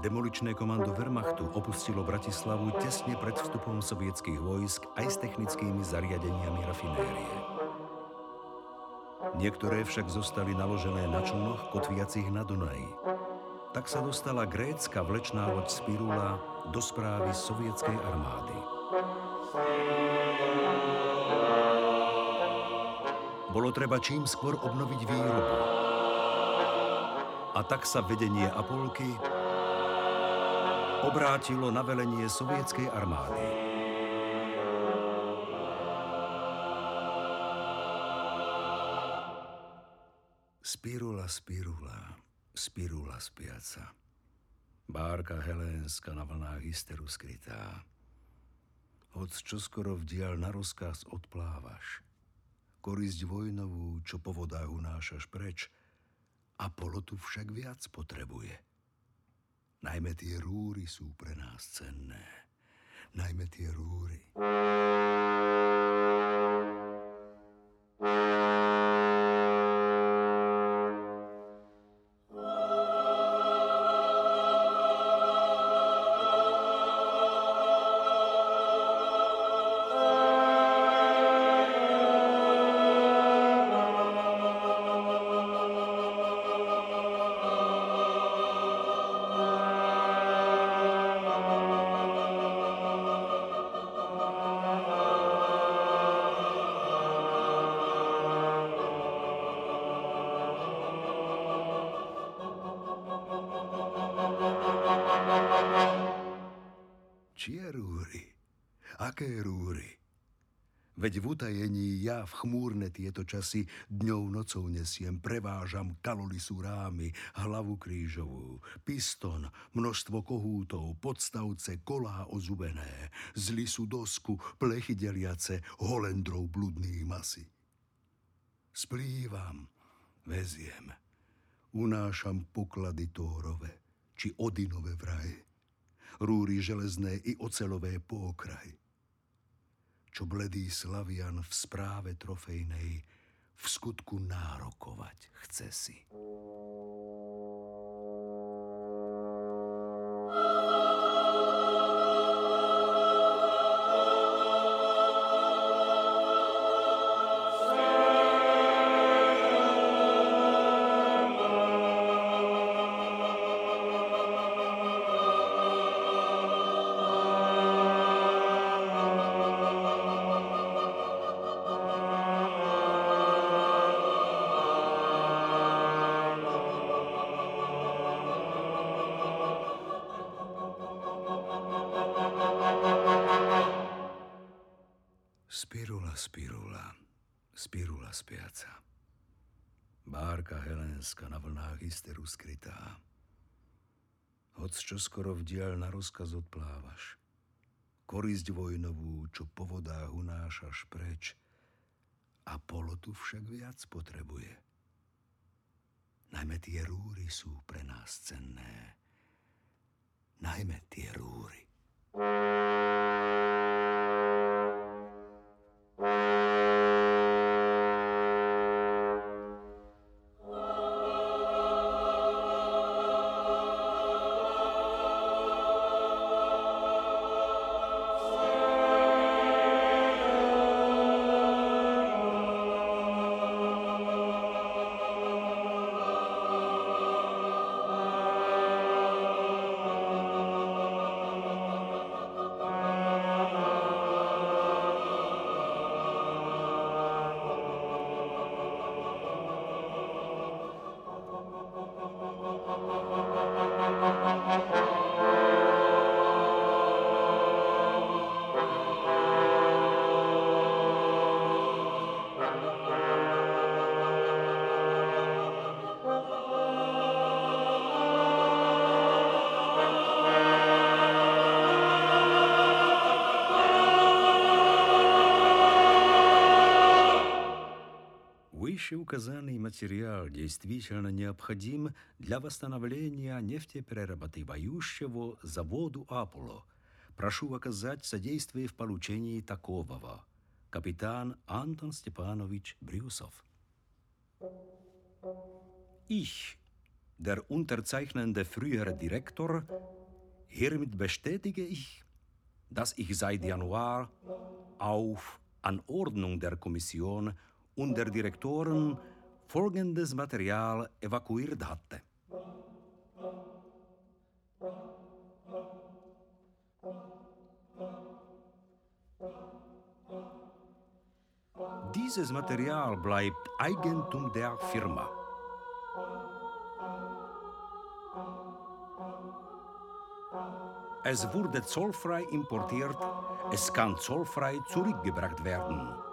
Demoličné komando Wehrmachtu opustilo Bratislavu tesne pred vstupom sovietských vojsk aj s technickými zariadeniami rafinérie. Niektoré však zostali naložené na člnoch kotviacich na Dunaji. Tak sa dostala grécka vlečná loď Spirula do správy sovietskej armády. Bolo treba čím skôr obnoviť výrobu. A tak sa vedenie Apolky obrátilo na velenie sovietskej armády. Spirula, spirula, spirula spiaca. Bárka helénska na vlnách hysteru skrytá. Hoď čoskoro v dial na rozkaz odplávaš – korisť vojnovú, čo po vodách unášaš preč, Apollo tu však viac potrebuje. Najmä tie rúry sú pre nás cenné. Najmä tie rúry. Aké rúry. Veď v utajení ja v chmúrne tieto časy dňou nocou nesiem, prevážam kalolisu rámy, hlavu krížovú, piston, množstvo kohútov, podstavce, kolá ozubené, z lisu dosku, plechy deliace, holendrov bludných masy. Splývam, veziem, unášam poklady Tórove, či Odinové vraje, rúry železné i ocelové pokraj čo bledý slavian v správe trofejnej v skutku nárokovať chce si. Spirula, spirula, spirula spiaca. Bárka helénska na vlnách hysteru skrytá. Hoc čo skoro v dial na rozkaz odplávaš. Korisť vojnovú, čo po vodách unášaš preč. A polo tu však viac potrebuje. Najmä tie rúry sú pre nás cenné. Najmä tie rúry. Вышеуказанный материал действительно необходим для восстановления нефтеперерабатывающего заводу «Аполло». Прошу оказать содействие в получении такового. Капитан Антон Степанович Брюсов. Ich, der unterzeichnende frühere Direktor, hiermit bestätige ich, dass ich seit Januar auf Anordnung der Kommission und der Direktoren folgendes Material evakuiert hatte. Dieses Material bleibt Eigentum der Firma. Es wurde zollfrei importiert, es kann zollfrei zurückgebracht werden.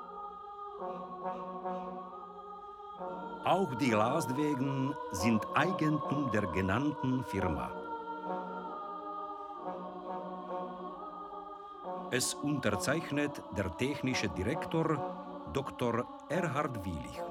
Auch die Lastwagen sind Eigentum der genannten Firma. Es unterzeichnet der technische Direktor Dr. Erhard Wielich.